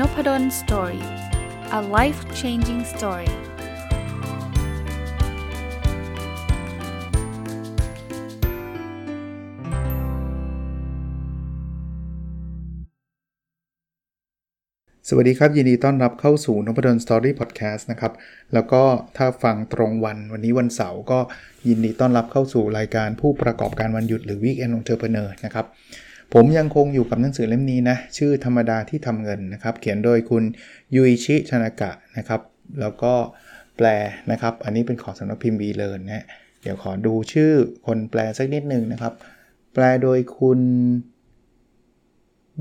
Noppadol Story a life changing story สวัสดีครับ ยินดีต้อนรับเข้าสู่นพดล Story Podcast นะครับ แล้วก็ถ้าฟังตรงวันวันนี้วันเสาร์ก็ยินดีต้อนรับเข้าสู่รายการผู้ประกอบการวันหยุดหรือ Weekend Entrepreneur นะครับ ผมยังคงอยู่กับหนังสือเล่มนี้นะ ชื่อธรรมดาที่ทำเงินนะครับ เขียนโดยคุณยูอิชิชนากะนะครับ แล้วก็แปลนะครับ อันนี้เป็นของสำนักพิมพ์วีเลิร์นนะเดี๋ยวขอดูชื่อคนแปลสักนิดหนึ่งนะครับ แปลโดยคุณ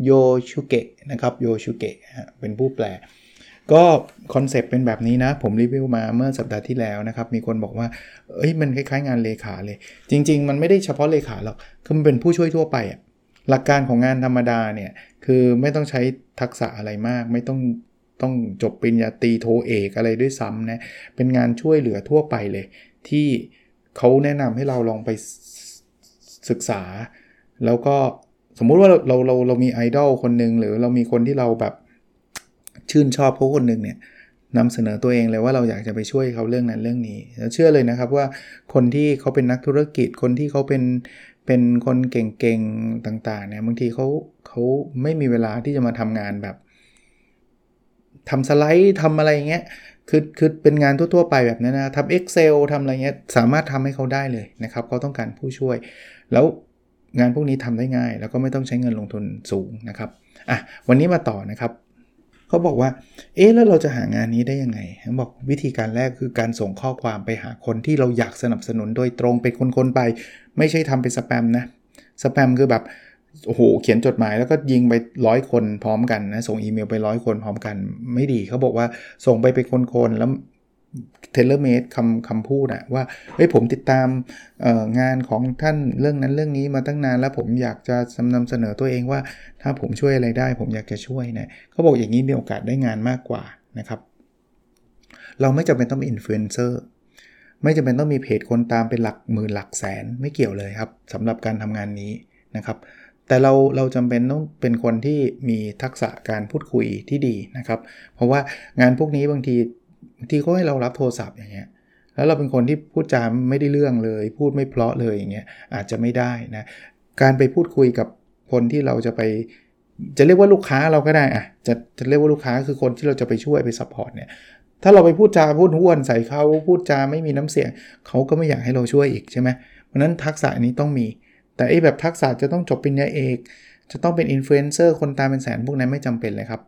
โยชูเกะนะครับโยชูเกะเป็นผู้แปล ก็คอนเซปต์เป็นแบบนี้นะ ผมรีวิวมาเมื่อสัปดาห์ที่แล้วนะครับ มีคนบอกว่า เอ้ยมันคล้ายๆงานเลขาเลย จริง ๆ มันไม่ได้เฉพาะเลขาหรอกคือมันเป็นผู้ช่วยทั่วไปอะ หลักการของงานธรรมดาเนี่ยคือไม่ต้องใช้ทักษะอะไรมาก ไม่ต้องต้องจบปริญญาตรีโทเอกอะไรด้วยซ้ำนะเป็นงานช่วยเหลือทั่วไปเลย ที่เขาแนะนำให้เราลองไปศึกษา แล้วก็สมมุติว่าเราเราเราเรามีไอดอลคนหนึ่งหรือเรามีคนที่เราแบบชื่นชอบเขาคนหนึ่งเนี่ย นำเสนอตัวเองเลยว่าเราอยากจะไปช่วยเขาเรื่องนั้นเรื่องนี้แล้วเชื่อเลยนะครับว่าคนที่เขาเป็นนักธุรกิจคนที่เขาเป็นเป็นคนเก่งๆต่างๆเนี่ยบางทีเขาเขาไม่มีเวลาที่จะมาทำงานแบบทำสไลด์ทำอะไรเงี้ยคือคือเป็นงานทั่ว ๆ ไปแบบนั้นนะทำ Excel ทำอะไรเงี้ยสามารถทำให้เขาได้เลยนะครับเขาต้องการผู้ช่วย แล้วงานพวกนี้ทำได้ง่าย แล้วก็ไม่ต้องใช้เงินลงทุนสูงนะครับอะวันนี้มาต่อนะครับ เขาบอกว่า เอ๊ะแล้วเราจะหางานนี้ได้ยังไงบอกวิธีการแรกคือการส่งข้อความไปหาคนที่เราอยากสนับสนุนโดยตรงเป็นคนๆไป ไม่ใช่ทำเป็นสแปมนะสแปมคือแบบโอ้โหเขียนจดหมายแล้วก็ยิงไปร้อยคนพร้อมกันนะส่งอีเมลไปร้อยคนพร้อมกันไม่ดีเขาบอกว่าส่งไปเป็นคนๆแล้ว เทเลเมดคำคำพูดอะว่าเฮ้ยผมติดตามงานของท่านเรื่องนั้นเรื่องนี้มาตั้งนานแล้วผมอยากจะนำเสนอตัวเองว่า ถ้าผมช่วยอะไรได้ ผมอยากจะช่วยนะเขาบอกอย่างนี้มีโอกาสได้งานมากกว่านะครับ เราไม่จำเป็นต้องเป็นอินฟลูเอนเซอร์ไม่จำเป็นต้องมีเพจคนตามเป็นหลักหมื่นหลักแสนไม่เกี่ยวเลยครับสำหรับการทำงานนี้นะครับแต่เราเราจำเป็นต้องเป็นคนที่มีทักษะการพูดคุยที่ดีนะครับ เพราะว่างานพวกนี้บางที บางทีเขาให้เรารับโทรศัพท์อย่างเงี้ยแล้วเราเป็นคนที่พูดจาไม่ได้เรื่องเลย พูดไม่เพลาะเลยอย่างเงี้ยอาจจะไม่ได้นะการไปพูดคุยกับคนที่เราจะไป จะเรียกว่าลูกค้าเราก็ได้อะจะจะเรียกว่าลูกค้าคือคนที่เราจะไปช่วยไป support เนี่ยถ้าเราไปพูดจาพูดห้วนใส่เขาพูดจาไม่มีน้ำเสียงเขาก็ไม่อยากให้เราช่วยอีกใช่ไหมเพราะนั้นทักษะนี้ต้องมี แต่ไอ้แบบทักษะจะต้องจบปริญญาเอก จะต้องเป็นอินฟลูเอนเซอร์คนตามเป็นแสนพวกนั้นไม่จำเป็นเลยครับ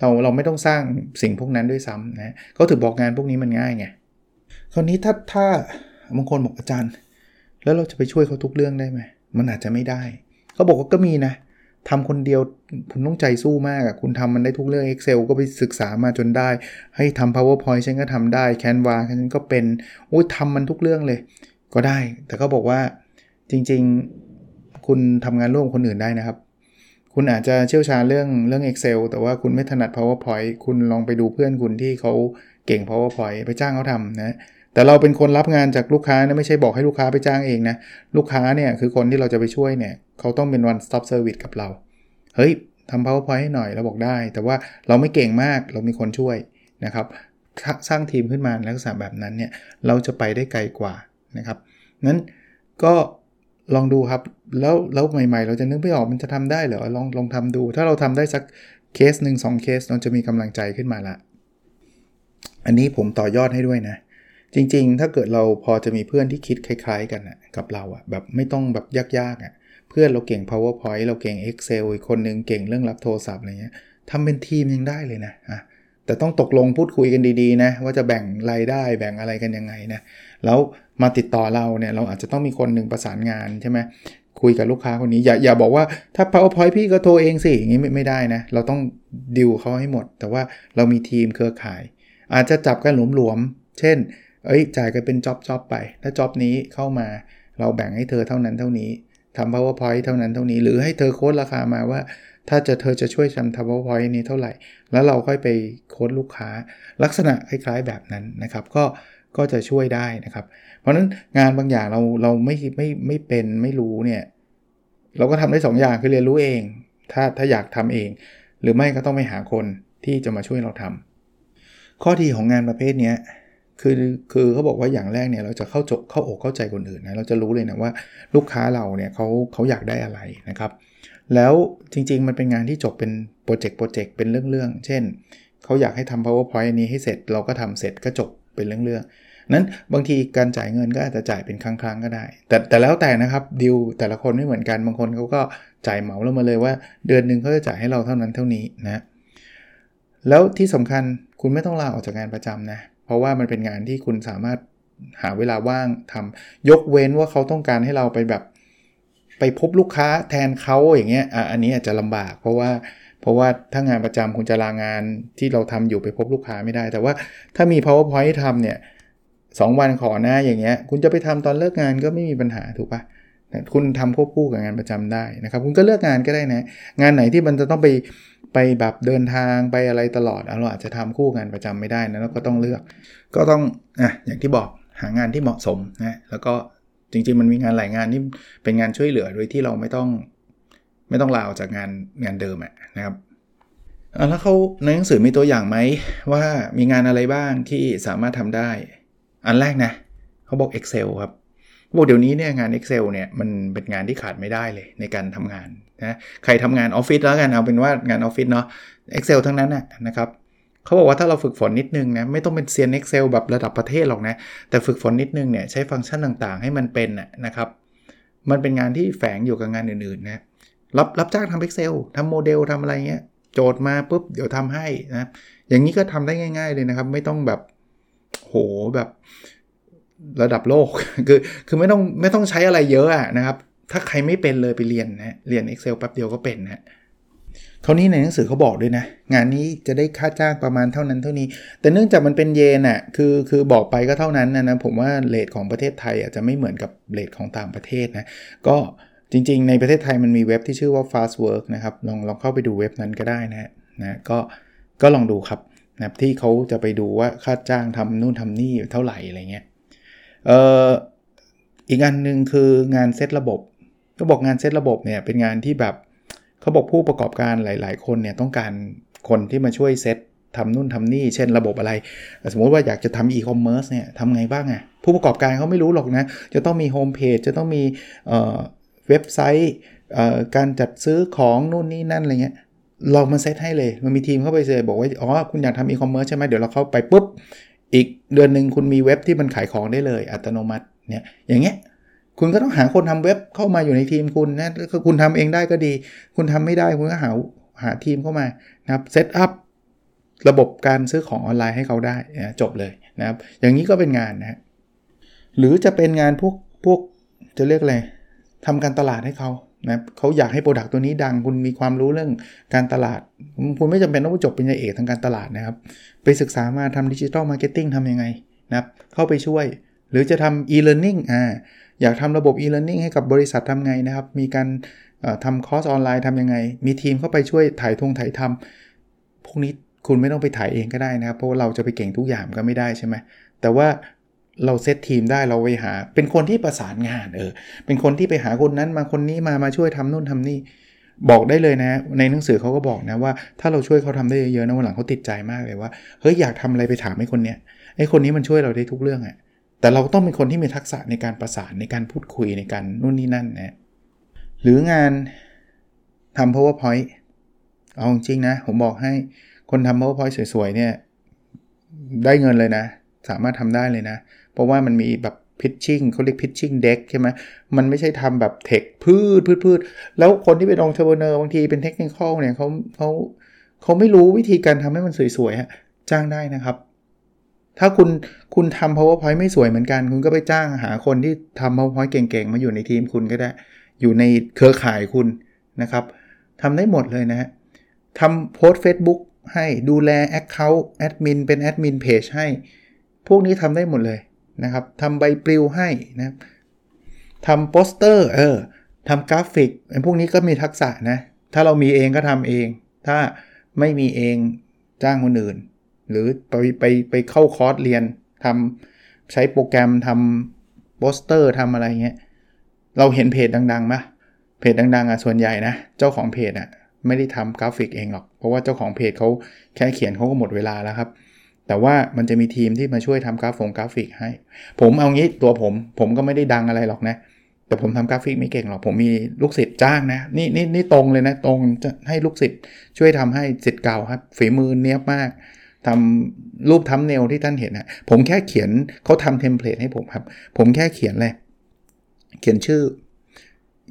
เราเราไม่ต้องสร้างสิ่งพวกนั้นด้วยซ้ำนะเขาถือบอกงานพวกนี้มันง่ายไงคราวนี้ถ้าถ้าบางคนบอกอาจารย์ แล้วเราจะไปช่วยเขาทุกเรื่องได้ไหมมันอาจจะไม่ได้เขาบอกว่าก็มีนะทำคนเดียวคุณต้องใจสู้มากอะคุณทำมันได้ทุกเรื่อง Excel ก็ไปศึกษามาจนได้ ให้ทำ PowerPoint ฉันก็ทำได้ Canva ฉันก็เป็นโอ้ยทำมันทุกเรื่องเลย ก็ได้ แต่เขาบอกว่าจริงๆ คุณทำงานร่วมคนอื่นได้นะครับ คุณอาจจะเชี่ยวชาญเรื่องเรื่อง Excel แต่ว่าคุณไม่ถนัด PowerPoint คุณลองไปดูเพื่อนคุณที่เขาเก่ง PowerPoint ไปจ้างเขาทำนะแต่เราเป็นคนรับงานจากลูกค้านะไม่ใช่บอกให้ลูกค้าไปจ้างเองนะลูกค้าเนี่ยคือคนที่เราจะไปช่วยเนี่ยเขาต้องเป็น one stop service กับเรา เฮ้ยทำ powerpoint ให้หน่อยเราบอกได้ แต่ว่าเราไม่เก่งมากเรามีคนช่วยนะครับสร้างทีมขึ้นมาลักษณะแบบนั้นเนี่ยเราจะไปได้ไกลกว่านะครับนั้นก็ ลองดูครับ แล้วแล้วใหม่ ๆ เราจะนึกไม่ออกมันจะทำได้เหรอลองลองทำดู ถ้าเราทำได้สักเคสหนึ่งสองเคสเราจะมีกำลังใจขึ้นมาละ อันนี้ผมต่อยอดให้ด้วยนะ จริง ๆ ถ้าเกิดเราพอจะมีเพื่อนที่คิดคล้าย ๆ กันนะกับเราอะแบบไม่ต้องแบบยากๆอะเพื่อนเราเก่ง powerpoint เราเก่ง excel อีกคนนึงเก่งเรื่องรับโทรศัพท์อะไรเงี้ยทำเป็นทีมยังได้เลยนะอะแต่ต้องตกลงพูดคุยกันดีๆนะว่าจะแบ่งรายได้แบ่งอะไรกันยังไงนะ แล้วมาติดต่อเราเนี่ยเราอาจจะต้องมีคนหนึ่งประสานงานใช่ไหมคุยกับลูกค้าคนนี้อย่าอย่าบอกว่าถ้า powerpoint พี่ก็โทรเองสิอย่างนี้ไม่ไม่ได้นะเราต้องดิวเขาให้หมด แต่ว่าเรามีทีมเครือข่าย อาจจะจับกันหลวมๆเช่น เอ้ยจ่ายกันเป็นจ็อบจ็อบไป ถ้าจ็อบนี้เข้ามาเราแบ่งให้เธอเท่านั้นเท่านี้ทำ powerpoint เท่านั้นเท่านี้ หรือให้เธอโค้ดราคามาว่า ถ้าจะเธอจะช่วยทำ powerpoint นี้เท่าไหร่ แล้วเราค่อยไปโค้ดลูกค้าลักษณะคล้ายๆแบบนั้นนะครับ ก็ ก็จะช่วยได้นะครับ เพราะฉะนั้นงานบางอย่างเราเราไม่ไม่ไม่เป็นไม่รู้เนี่ยเราก็ทำได้2ออย่างคือเรียนรู้เอง ถ้าถ้าอยากทำเอง หรือไม่ก็ต้องไปหาคนที่จะมาช่วยเราทำข้อดีของงานประเภทนี้คือคือเขาบอกว่าอย่างแรกเนี่ยเราจะเข้าจบเข้าอกเข้าใจคนอื่นนะเราจะรู้เลยนะว่าลูกค้าเราเนี่ยเขาเขาอยากได้อะไรนะครับ แล้วจริง ๆ มันเป็นงานที่จบเป็นโปรเจกต์โปรเจกต์เป็นเรื่องๆเช่นเขาอยากให้ทำ powerpoint อันนี้ให้เสร็จเราก็ทำเสร็จก็จบ เป็นเรื่องๆนั้นบางทีการจ่ายเงินก็อาจจะจ่ายเป็นครั้งๆก็ได้ แต่แต่แล้วแต่นะครับดิวแต่ละคนไม่เหมือนกันบางคนเขาก็จ่ายเหมาเรามาเลยว่า เดือนหนึ่งเขาจะจ่ายให้เราเท่านั้นเท่านี้นะแล้วที่สำคัญคุณไม่ต้องลาออกจากงานประจำนะเพราะว่ามันเป็นงานที่คุณสามารถหาเวลาว่างทำยกเว้นว่าเขาต้องการให้เราไปแบบไปพบลูกค้าแทนเขาอย่างเงี้ยอะอันนี้อาจจะลำบาก เพราะว่า เพราะว่าถ้างานประจำคุณจะลางานที่เราทำอยู่ไปพบลูกค้าไม่ได้ แต่ว่าถ้ามี powerpoint ทำเนี่ยสวันขอหน้าอย่างเงี้ย คุณจะไปทำตอนเลิกงานก็ไม่มีปัญหาถูกปะคุณทำควบคู่กับงานประจำได้นะครับ คุณก็เลือกงานก็ได้นะ งานไหนที่มันจะต้องไปไปแบบเดินทางไปอะไรตลอดเราอาจจะทำคู่งานประจำไม่ได้นะแล้วก็ต้องเลือก ก็ต้องอะอย่างที่บอกหางานที่เหมาะสมนะแล้วก็จริงๆ มันมีงานหลายงานที่เป็นงานช่วยเหลือโดยที่เราไม่ต้อง ไม่ต้องลาออกจากงานงานเดิมะนะครับแล้วเขาในหนังสือมีตัวอย่างไหมว่ามีงานอะไรบ้างที่สามารถทำได้ อันแรกนะเขาบอก Excel ครับบอกเดี๋ยวนี้เนี่ยงาน Excel เนี่ยมันเป็นงานที่ขาดไม่ได้เลยในการทำงานนะใครทำงานออฟฟิศแล้วกันเอาเป็นว่างานออฟฟิศเนาะ Excel ทั้งนั้นนะครับเขาบอกว่าถ้าเราฝึกฝนนิดนึงนะไม่ต้องเป็นเซียน Excel แบบระดับประเทศหรอกนะ แต่ฝึกฝนนิดนึงเนี่ยใช้ฟังก์ชันต่างๆ ให้มันเป็นนะครับ มันเป็นงานที่แฝงอยู่กับงานอื่นๆนะ รับรับจ้างทำ Excel ทำโมเดลทำอะไรเงี้ย โจทย์มาปุ๊บเดี๋ยวทำให้นะ อย่างนี้ก็ทำได้ง่าย ๆเลยนะครับ ไม่ต้องแบบโหแบบระดับโลก คือคือไม่ต้องไม่ต้องใช้อะไรเยอะอะนะครับ ถ้าใครไม่เป็นเลยไปเรียนนะ เรียน Excel แป๊บเดียวก็เป็นนะคราวนี้ในหนังสือเขาบอกด้วยนะ งานนี้จะได้ค่าจ้างประมาณเท่านั้นเท่านี้ แต่เนื่องจากมันเป็นเยนอะ่ะคือคือบอกไปก็เท่านั้นนะนะผมว่าเลทของประเทศไทยอะจะไม่เหมือนกับเลทของต่างประเทศนะก็ จริงๆ ในประเทศไทยมันมีเว็บที่ชื่อว่า Fast Work นะครับ ลองลองเข้าไปดูเว็บนั้นก็ได้นะนะก็ก็ลองดูครับนะที่เขาจะไปดูว่าค่าจ้างทำนู่นทำนี่เท่าไหร่อะไรเงี้ยเอ่ออีกอันหนึ่งคืองานเซตระบบ ก็บอกงานเซตระบบเนี่ยเป็นงานที่แบบเขาบอกผู้ประกอบการหลาย ๆ คนเนี่ยต้องการคนที่มาช่วยเซตทำนู่นทำนี่ เช่นระบบอะไร สมมติว่าอยากจะทำอีคอมเมิร์ซเนี่ยทำไงบ้างอะ่ะผู้ประกอบการเขาไม่รู้หรอกนะ จะต้องมีโฮมเพจจะต้องมี เว็บไซต์การจัดซื้อของนู่นนี่นั่นอะไรเงี้ยเรามาเซตให้เลย มันมีทีมเข้าไปเลยบอกว่า อ๋อ คุณอยากทำอีคอมเมิร์ซใช่ไหมเดี๋ยวเราเข้าไปปุ๊บ อีกเดือนหนึ่งคุณมีเว็บที่มันขายของได้เลยอัตโนมัติเนี่ยอย่างเงี้ยคุณก็ต้องหาคนทำเว็บเข้ามาอยู่ในทีมคุณนะคุณทำเองได้ก็ดี คุณทำไม่ได้คุณก็หาหาทีมเข้ามานะครับ set up ระบบการซื้อของออนไลน์ให้เขาได้นะจบเลยนะครับ อย่างนี้ก็เป็นงานนะหรือจะเป็นงานพวกพวกจะเรียกอะไร ทำการตลาดให้เขานะเขาอยากให้ product ตัวนี้ดังคุณมีความรู้เรื่องการตลาด คุณไม่จำเป็นต้องจบเปริญญาเอกทางการตลาดนะครับ ไปศึกษามาทำ digital marketing ทำยังไงนะครับ เข้าไปช่วย หรือจะทำ e-learning อ่าอยากทำระบบ e-learning ให้กับบริษัททำไงนะครับ มีการทำคอร์สออนไลน์ทำยังไง มีทีมเข้าไปช่วยถ่ายทงถ่ายทำพวกนี้คุณไม่ต้องไปถ่ายเองก็ได้นะครับ เพราะว่าเราจะไปเก่งทุกอย่างก็ไม่ได้ใช่ไหมแต่ว่า เราเซตทีมได้เราไปหา เป็นคนที่ประสานงานเออเป็นคนที่ไปหาคนนั้นมาคนนี้มามาช่วยทำนู่นทำนี่ บอกได้เลยนะ ในหนังสือเขาก็บอกนะว่าถ้าเราช่วยเขาทำได้เยอะๆนะวันหลังเขาติดใจมากเลยว่าเฮ้ยอยากทำอะไรไปถามไอ้คนเนี้ยไอ้คนนี้มันช่วยเราได้ทุกเรื่องอะ่ะแต่เราต้องเป็นคนที่มีทักษะในการประสานในการพูดคุยในการนู่นนี่นั่นนะหรืองานทำ PowerPoint เอาจริงนะ ผมบอกให้คนทำ PowerPoint สวยๆเนี่ยได้เงินเลยนะ สามารถทำได้เลยนะ เพราะว่ามันมีแบบ pitching เขาเรียก pitching deck ใช่ไหมมันไม่ใช่ทำแบบ text พืดพืดพืดแล้วคนที่เป็น entrepreneur บางทีเป็นเทคนิคเนี่ยเขาเขาเขาไม่รู้วิธีการทำให้มันสวยๆฮะจ้างได้นะครับ ถ้าคุณคุณทำ PowerPoint ไม่สวยเหมือนกัน คุณก็ไปจ้างหาคนที่ทำ PowerPoint เก่งๆ มาอยู่ในทีมคุณก็ได้ อยู่ในเครือข่ายคุณนะครับทำได้หมดเลยนะฮะทำโพสต์เฟซบุ๊กให้ดูแล Account แอดมินเป็นแอดมินเพจให้ พวกนี้ทำได้หมดเลย นะครับทำใบปลิวให้นะทำโปสเตอร์เออทำกราฟิกไอ้พวกนี้ก็มีทักษะนะ ถ้าเรามีเองก็ทำเอง ถ้าไม่มีเองจ้างคนอื่น หรือไปไปไปเข้าคอร์สเรียนทำใช้โปรแกรมทำโปสเตอร์ทำอะไรเงี้ย เราเห็นเพจดังๆไหมเพจดังๆอะส่วนใหญ่นะ เจ้าของเพจอะไม่ได้ทำกราฟิกเองหรอก เพราะว่าเจ้าของเพจเขาแค่เขียนเขาก็หมดเวลาแล้วครับ แต่ว่ามันจะมีทีมที่มาช่วยทำกราฟงกราฟิกให้ ผมเอางี้ตัวผมผมก็ไม่ได้ดังอะไรหรอกนะ แต่ผมทำกราฟิกไม่เก่งหรอกผมมีลูกศิษย์จ้างนะนี่นี่นี่ตรงเลยนะตรงจะให้ลูกศิษย์ช่วยทำให้ศิษย์เก่าครับฝีมือเนี้ยบมากทำรูปทำเนลที่ท่านเห็นนะผมแค่เขียนเขาทำเทมเพลตให้ผมครับ ผมแค่เขียนเลยเขียนชื่อ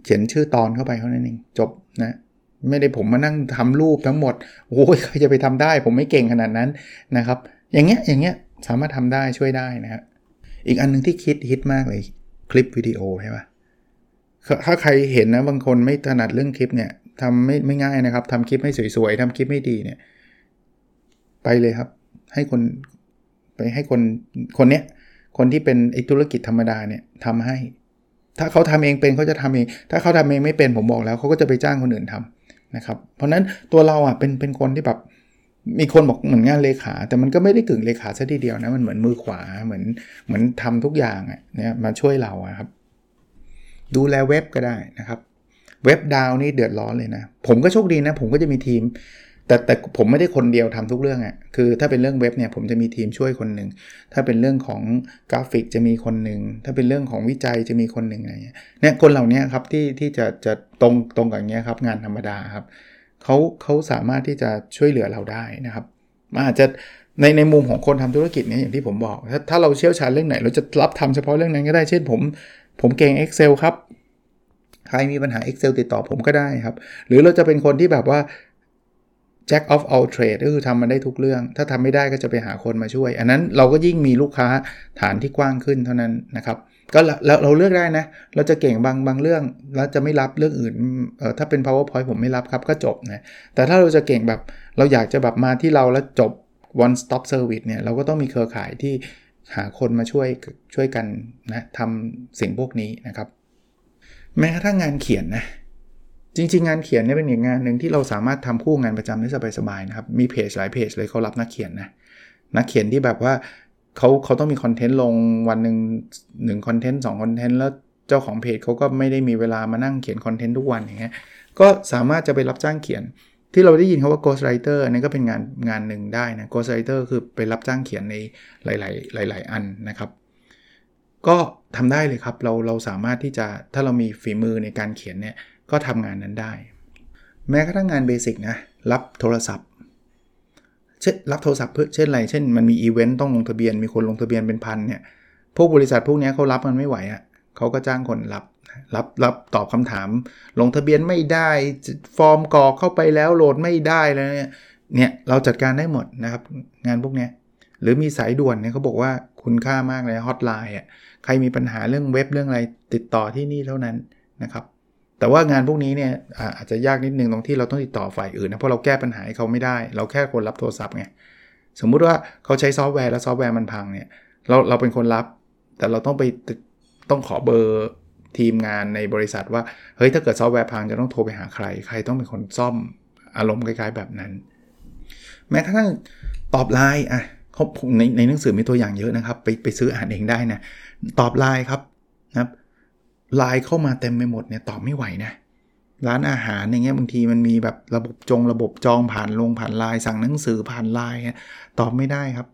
เขียนชื่อตอนเข้าไปเท่านั้นเองจบนะไม่ได้ผมมานั่งทำรูปทั้งหมดโอ้ยใครจะไปทำได้ ผมไม่เก่งขนาดนั้นนะครับ อย่างเงี้ยอย่างเงี้ยสามารถทำได้ช่วยได้นะครับอีกอันนึงที่คิดฮิตมากเลยคลิปวิดีโอใช่ปะถ้าใครเห็นนะบางคนไม่ถนัดเรื่องคลิปเนี่ยทำไม่ไม่ง่ายนะครับทำคลิปให้สวยๆทำคลิปไม่ดีเนี่ย ไปเลยครับ ให้คนไปให้คนคนเนี้ยคนที่เป็นไอธุรกิจธรรมดาเนี่ยทำให้ ถ้าเขาทำเองเป็นเขาจะทำเอง ถ้าเขาทำเองไม่เป็นผมบอกแล้วเขาก็จะไปจ้างคนอื่นทำนะครับ เพราะนั้นตัวเราอะเป็นเป็นคนที่แบบ มีคนบอกเหมือนงานเลขา แต่มันก็ไม่ได้กึ่งเลขาซะทีเดียวนะมันเหมือนมือขวาเหมือนเหมือนทำทุกอย่างอะเนี่ยมาช่วยเราครับ ดูแลเว็บก็ได้นะครับเว็บดาวนี่เดือดร้อนเลยนะ ผมก็โชคดีนะ ผมก็จะมีทีม แต่แต่ผมไม่ได้คนเดียวทำทุกเรื่องอะ่ะคือถ้าเป็นเรื่องเว็บเนี่ยผมจะมีทีมช่วยคนหนึ่งถ้าเป็นเรื่องของกราฟิกจะมีคนหนึ่งถ้าเป็นเรื่องของวิจัยจะมีคนหนึ่งอะไรเงี้ยเนี่ยคนเหล่านี้ครับที่ที่จะจะตรงตรงกับเงี้ยครับงานธรรมดาครับ เขาเขาสามารถที่จะช่วยเหลือเราได้นะครับอาจจะในในมุมของคนทำธุรกิจเนี่ยอย่างที่ผมบอก ถ้าถ้าเราเชี่ยวชาญเรื่องไหน เราจะรับทำเฉพาะเรื่องนั้นก็ได้ เช่นผมผมเก่ง Excel ครับ ใครมีปัญหา Excel ติดต่อผมก็ได้ครับ หรือเราจะเป็นคนที่แบบว่า Jack of all trade ก็คือทำมันได้ทุกเรื่อง ถ้าทำไม่ได้ก็จะไปหาคนมาช่วย อันนั้นเราก็ยิ่งมีลูกค้าฐานที่กว้างขึ้นเท่านั้นนะครับ ก็เราเราเลือกได้นะ เราจะเก่งบางบางเรื่อง แล้วจะไม่รับเรื่องอื่นเออถ้าเป็น powerpoint ผมไม่รับครับก็จบนะ แต่ถ้าเราจะเก่งแบบเราอยากจะแบบมาที่เราแล้วจบ one stop service เนี่ย เราก็ต้องมีเครือข่ายที่หาคนมาช่วยช่วยกันนะทำสิ่งพวกนี้นะครับ แม้กระทั่งงานเขียนนะ จริง ๆ งานเขียนเนี่ยเป็นอีกงานหนึ่งที่เราสามารถทำคู่งานประจำได้สบายๆนะครับ มีเพจหลายเพจเลยเขารับนักเขียนนะนักเขียนที่แบบว่า เขาเขาต้องมีคอนเทนต์ลงวันหนึ่งหนึ่งคอนเทนต์สองคอนเทนต์แล้วเจ้าของเพจเขาก็ไม่ได้มีเวลามานั่งเขียนคอนเทนต์ทุกวันอย่างเงี้ยก็สามารถจะไปรับจ้างเขียน ที่เราได้ยินเขาว่า ghost writer อันนี้ก็เป็นงานงานหนึ่งได้นะ ghost writer คือไปรับจ้างเขียนในหลาย ๆ หลาย ๆ อันนะครับ ก็ทำได้เลยครับเราเราสามารถที่จะถ้าเรามีฝีมือในการเขียนเนี่ยก็ทำงานนั้นได้ แม้กระทั่งงานเบสิกนะรับโทรศัพท์ เช่นรับโทรศัพท์เพื่อเช่นอะไร เช่นมันมีอีเวนต์ต้องลงทะเบียนมีคนลงทะเบียนเป็นพันเนี่ยพวกบริษัทพวกนี้เขารับมันไม่ไหวอะ่ะเขาก็จ้างคนรับรับรับตอบคำถาม ลงทะเบียนไม่ได้ฟอร์มกรอกเข้าไปแล้วโหลดไม่ได้แล้วเนี่ยเนี่ยเราจัดการได้หมดนะครับ งานพวกนี้หรือมีสายด่วนเนี่ยเขาบอกว่าคุณค่ามากเลยฮอตไลน์อะใครมีปัญหาเรื่องเว็บเรื่องอะไรติดต่อที่นี่เท่านั้นนะครับ แต่ว่างานพวกนี้เนี่ยอาจจะยากนิดนึงตรงที่เราต้องติดต่อฝ่ายอื่นนะเพราะเราแก้ปัญหาให้เขาไม่ได้ เราแค่คนรับโทรศัพท์ไงสมมุติว่าเขาใช้ซอฟต์แวร์แล้วซอฟต์แวร์มันพังเนี่ยเราเราเป็นคนรับ แต่เราต้องไปต้องขอเบอร์ทีมงานในบริษัทว่าเฮ้ยถ้าเกิดซอฟต์แวร์พังจะต้องโทรไปหาใคร ใครต้องเป็นคนซ่อมอารมณ์คล้ายๆแบบนั้น แม้กระทั่งตอบไลน์อะเขาในในหนังสือมีตัวอย่างเยอะนะครับ ไปไปซื้ออ่านเองได้นะตอบไลน์ครับนะครับ ไลน์เข้ามาเต็มไปหมดเนี่ยตอบไม่ไหวนะร้านอาหารอย่างเงี้ยบางทีมันมีแบบระบบจงระบบจองผ่านลงผ่านไลน์สั่งหนังสือผ่านไลน์ตอบไม่ได้ครับ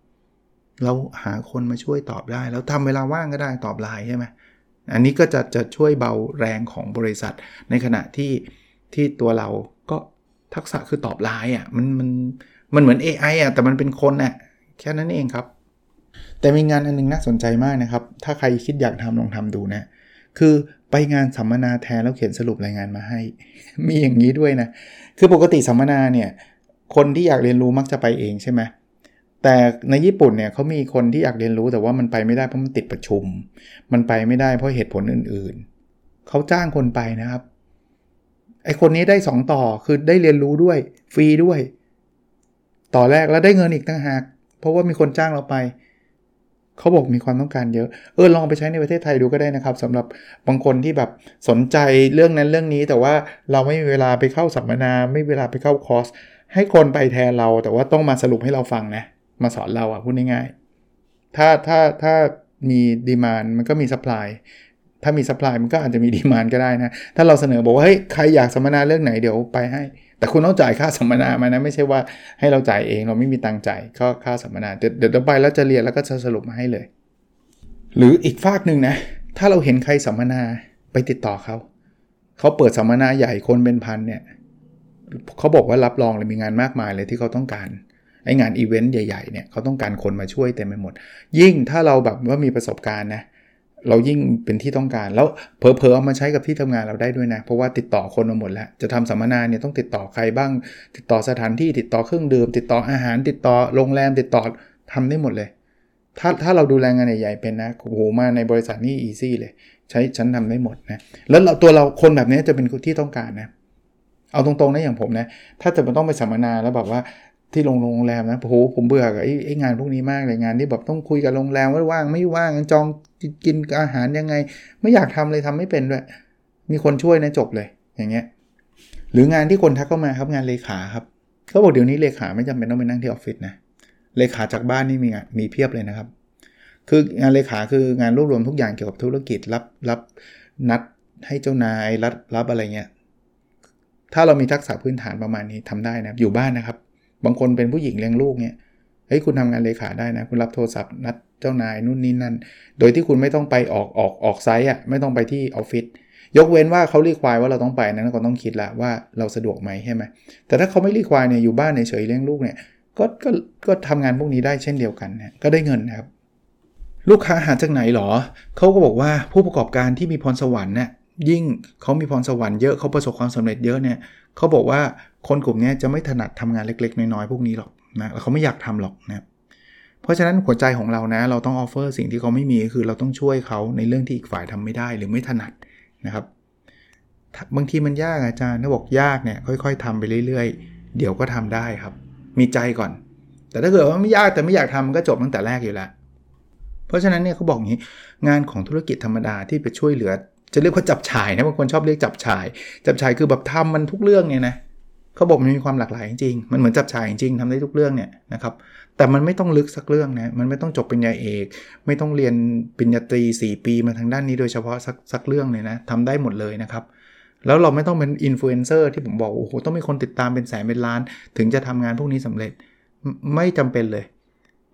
เราหาคนมาช่วยตอบได้ แล้วทำเวลาว่างก็ได้ตอบไลน์ใช่ไหมอันนี้ก็จะจะช่วยเบาแรงของบริษัท ในขณะที่ที่ตัวเราก็ทักษะคือตอบไลน์อะมันมันมันเหมือน AI อะแต่มันเป็นคนอะแค่นั้นเองครับ แต่มีงานอันนึงน่าสนใจมากนะครับ ถ้าใครคิดอยากทำลองทำดูนะ คือไปงานสัมมนาแทนแล้วเขียนสรุปรายงานมาให้ มีอย่างนี้ด้วยนะ คือปกติสัมมนาเนี่ย คนที่อยากเรียนรู้มักจะไปเองใช่ไหมแต่ในญี่ปุ่นเนี่ยเขามีคนที่อยากเรียนรู้แต่ว่ามันไปไม่ได้เพราะมันติดประชุม มันไปไม่ได้เพราะเหตุผลอื่นๆ เขาจ้างคนไปนะครับ ไอคนนี้ได้ 2 ต่อคือได้เรียนรู้ด้วยฟรีด้วย ต่อแรกแล้วได้เงินอีกตั้งหาก เพราะว่ามีคนจ้างเราไป เขาบอกมีความต้องการเยอะ เออลองไปใช้ในประเทศไทยดูก็ได้นะครับสำหรับบางคนที่แบบสนใจเรื่องนั้นเรื่องนี้ แต่ว่าเราไม่มีเวลาไปเข้าสัมมนา ไม่มีเวลาไปเข้าคอร์ส ให้คนไปแทนเรา แต่ว่าต้องมาสรุปให้เราฟังนะ มาสอนเราอ่ะพูดง่ายๆ ถ้าถ้าถ้ามีดีมานมันก็มีสป라이ถ้ามีสป라이มันก็อาจจะมีดีมานก็ได้นะ ถ้าเราเสนอบอกว่าเฮ้ยใครอยากสัมมนาเรื่องไหนเดี๋ยวไปให้ แต่คุณต้องจ่ายค่าสัมมนามานะไม่ใช่ว่าให้เราจ่ายเองเราไม่มีตังค์จ่ายก็ค่าสัมมนาเดี๋ยวเดี๋ยวไปแล้วจะเรียนแล้วก็จะสรุปมาให้เลย หรืออีกฝากหนึ่งนะ ถ้าเราเห็นใครสัมมนาไปติดต่อเขาเขาเปิดสัมมนาใหญ่คนเป็นพันเนี่ยเขาบอกว่ารับรองเลยมีงานมากมายเลยที่เขาต้องการไอ้งานอีเวนต์ใหญ่ๆเนี่ยเขาต้องการคนมาช่วยเต็มไปหมด ยิ่งถ้าเราแบบว่ามีประสบการณ์นะ เรายิ่งเป็นที่ต้องการแล้วเพอเพอเอามาใช้กับที่ทำงานเราได้ด้วยนะ เพราะว่าติดต่อคนมาหมดแล้ว จะทำสัมมนาเนี่ยต้องติดต่อใครบ้าง ติดต่อสถานที่ติดต่อเครื่องดื่ม ติดต่ออาหาร ติดต่อโรงแรม ติดต่อทำได้หมดเลย ถ้าถ้าเราดูแลงานใหญ่ๆเป็นนะโอ้โหมาในบริษัทนี่อีซี่เลย ใช้ฉันทำได้หมดนะแล้วเราตัวเราคนแบบนี้จะเป็นคนที่ต้องการนะเอาตรงๆนะอย่างผมนะถ้าจะมันต้องไปสัมมนาแล้วแบบว่า ที่โรงโรงแรมนะโอ้โหผมเบื่อกับไอ้ไองานพวกนี้มากเลยงานที่แบบต้องคุยกับโรงแรมว่าว่างไม่ว่างจองกินอาหารยังไง ไม่อยากทำเลยทำไม่เป็นด้วย มีคนช่วยนะจบเลย อย่างเงี้ย หรืองานที่คนทักเข้ามาครับงานเลขาครับเขาบอกเดี๋ยวนี้เลขาไม่จำเป็นต้องไปนั่งที่ออฟฟิศนะเลขาจากบ้านนี่มีมีเพียบเลยนะครับ คืองานเลขาคืองานรวบรวมทุกอย่างเกี่ยวกับธุรกิจรับรับนัดให้เจ้านายรับรับอะไรเงี้ยถ้าเรามีทักษะพื้นฐานประมาณนี้ทำได้นะอยู่บ้านนะครับ บางคนเป็นผู้หญิงเลี้ยงลูกเนี่ยเฮ้ยคุณทำงานเลขาได้นะ คุณรับโทรศัพท์นัดเจ้านายนู่นนี่นั่น โดยที่คุณไม่ต้องไปออกออกออกไซต์อะไม่ต้องไปที่ออฟฟิศยกเว้นว่าเขารีควายว่าเราต้องไปนั้นก็ต้องคิดละว่าเราสะดวกไหมใช่ไหมแต่ถ้าเขาไม่ require เนี่ยอยู่บ้านเฉยเลี้ยงลูกเนี่ยก็ก็ก็ทำงานพวกนี้ได้เช่นเดียวกันนะก็ได้เงินนะครับ ลูกค้าหาจากไหนหรอ เขาก็บอกว่าผู้ประกอบการที่มีพรสวรรค์เนี่ย ยิ่งเขามีพรสวรรค์เยอะเขาประสบความสำเร็จเยอะเนี่ยเขาบอกว่าคนกลุ่มนี้จะไม่ถนัดทำงานเล็ก ๆ น้อยๆพวกนี้หรอกนะเขาไม่อยากทำหรอกนะเพราะฉะนั้นหัวใจของเรานะ เราต้อง offer สิ่งที่เขาไม่มีคือเราต้องช่วยเขาในเรื่องที่อีกฝ่ายทำไม่ได้หรือไม่ถนัดนะครับบางทีมันยากอาจารย์ถ้าบอกยากเนี่ยค่อยๆทำไปเรื่อยๆ เดี๋ยวก็ทำได้ครับ มีใจก่อน แต่ถ้าเกิดว่าไม่ยากแต่ไม่อยากทำก็จบตั้งแต่แรกอยู่แล้ว เพราะฉะนั้นเนี่ยเขาบอกงี้งานของธุรกิจธรรมดาที่ไปช่วยเหลือ จะเรียกว่าจับฉายนะบางคนชอบเรียกจับฉาย จับฉายคือแบบทำมันทุกเรื่องเนี่ยนะเขาบอกมันมีความหลากหลายจริง มันเหมือนจับฉายจริงๆทำได้ทุกเรื่องเนี่ยนะครับ แต่มันไม่ต้องลึกสักเรื่องนะ มันไม่ต้องจบปริญญาเอก ไม่ต้องเรียนปริญญาตรี 4 ปีมาทางด้านนี้โดยเฉพาะสักสักเรื่องเลยนะทำได้หมดเลยนะครับ แล้วเราไม่ต้องเป็นอินฟลูเอนเซอร์ที่ผมบอกโอ้โหต้องมีคนติดตามเป็นแสนเป็นล้าน ถึงจะทำงานพวกนี้สำเร็จ ไม่จำเป็นเลย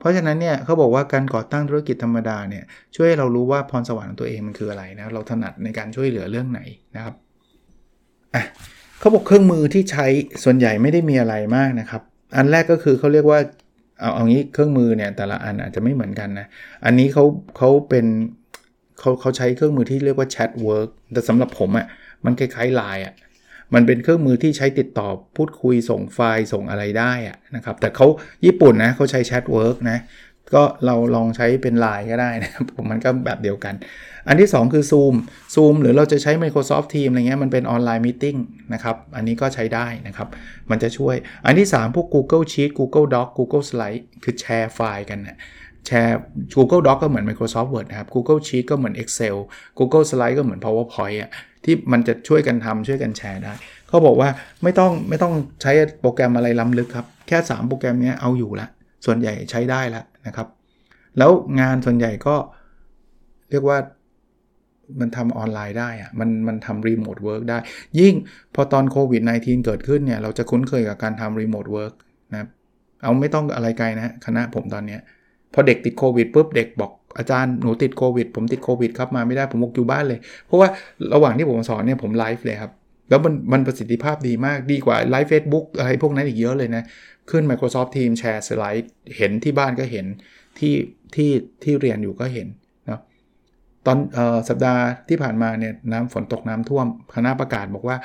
เพราะฉะนั้นเนี่ยเขาบอกว่าการก่อตั้งธุรกิจธรรมดาเนี่ยช่วยให้เรารู้ว่าพรสวรรค์ของตัวเองมันคืออะไรนะเราถนัดในการช่วยเหลือเรื่องไหนนะครับอะเขาบอกเครื่องมือที่ใช้ส่วนใหญ่ไม่ได้มีอะไรมากนะครับ อันแรกก็คือเขาเรียกว่าเอาเอางี้เครื่องมือเนี่ยแต่ละอันอาจจะไม่เหมือนกันนะอันนี้เขาเขาเป็นเขาเขาใช้เครื่องมือที่เรียกว่า Chatwork แต่สำหรับผมอะ่ะมันคล้ายๆไลน์อะ มันเป็นเครื่องมือที่ใช้ติดต่อพูดคุยส่งไฟล์ส่งอะไรได้อะนะครับ แต่เขาญี่ปุ่นนะเขาใช้ Chatwork นะ ก็เราลองใช้เป็นไลน์ก็ได้นะครับผมมันก็แบบเดียวกัน อันที่ 2 คือ Zoom Zoom หรือเราจะใช้ Microsoft Teams อะไรเงี้ยมันเป็น online meetingนะครับ อันนี้ก็ใช้ได้นะครับ มันจะช่วย อันที่ 3 พวก Google Sheet Google Doc Google Slide คือแชร์ไฟล์กันนะแชร์ Google Doc ก็เหมือน Microsoft Word นะครับ Google Sheet ก็เหมือน Excel Google Slide ก็เหมือน PowerPoint อะ ที่มันจะช่วยกันทำช่วยกันแชร์ได้เขาบอกว่าไม่ต้องไม่ต้องใช้โปรแกรมอะไรล้ำลึกครับ แค่ 3 โปรแกรมนี้เอาอยู่ละส่วนใหญ่ใช้ได้แล้วนะครับ แล้วงานส่วนใหญ่ก็เรียกว่ามันทำออนไลน์ได้อะมันมันทำ remote work ได้ ยิ่งพอตอนโควิด -19 เกิดขึ้นเนี่ย เราจะคุ้นเคยกับการทำ remote work นะเอาไม่ต้องอะไรไกลนะคณะผมตอนเนี้ยพอเด็กติดโควิดปุ๊บเด็กบอก อาจารย์หนูติดโควิด ผมติดโควิดครับมาไม่ได้ผมบอกอยู่บ้านเลย เพราะว่าระหว่างที่ผมสอนเนี่ยผมไลฟ์เลยครับ แล้วมันมันประสิทธิภาพดีมากดีกว่าไลฟ์เฟซบุ๊กอะไรพวกนั้นอีกเยอะเลยนะ ขึ้น Microsoft Teams แชร์สไลด์เห็นที่บ้านก็เห็นที่ที่ที่เรียนอยู่ก็เห็นนะตอนออสัปดาห์ที่ผ่านมาเนี่ยน้ำฝนตกน้ำท่วมคณะประกาศบอกว่า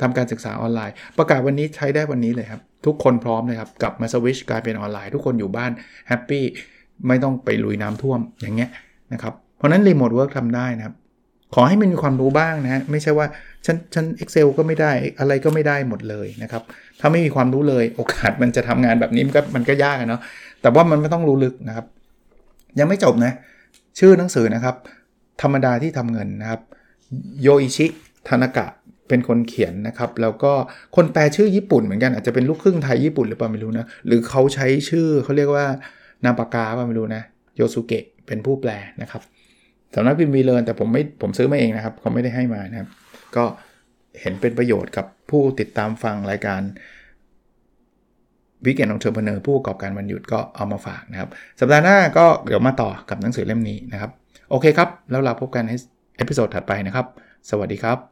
ทำการศึกษาออนไลน์ ประกาศวันนี้ใช้ได้วันนี้เลยครับ ทุกคนพร้อมเลยครับ กลับมาสวิชกลายเป็นออนไลน์ ทุกคนอยู่บ้าน happy ไม่ต้องไปลุยน้ำท่วมอย่างเงี้ยนะครับเพราะนั้น remote work ทำได้นะครับ ขอให้มันมีความรู้บ้างนะฮะไม่ใช่ว่าฉันฉัน Excel ก็ไม่ได้อะไรก็ไม่ได้หมดเลยนะครับ ถ้าไม่มีความรู้เลยโอกาสมันจะทำงานแบบนี้มันก็มันก็ยากเนาะแต่ว่ามันไม่ต้องรู้ลึกนะครับ ยังไม่จบนะ ชื่อหนังสือนะครับ ธรรมดาที่ทำเงินนะครับโยอิชิทานากะเป็นคนเขียนนะครับ แล้วก็คนแปลชื่อญี่ปุ่นเหมือนกันอาจจะเป็นลูกครึ่งไทยญี่ปุ่นหรือเปล่าไม่รู้นะหรือเขาใช้ชื่อเขาเรียกว่า นาปากาป่าไม่รู้นะโยสุเกะเป็นผู้แปลนะครับสำนักพิมพ์วีเลนแต่ผมไม่ผมซื้อมาเองนะครับเขาไม่ได้ให้มานะครับ ก็เห็นเป็นประโยชน์กับผู้ติดตามฟังรายการWeekend Entrepreneur ผู้ประกอบการวันหยุดก็เอามาฝากนะครับ สัปดาห์หน้าก็เดี๋ยวมาต่อกับหนังสือเล่มนี้นะครับ โอเคครับ แล้วเราพบกันใน episode ถัดไปนะครับ สวัสดีครับ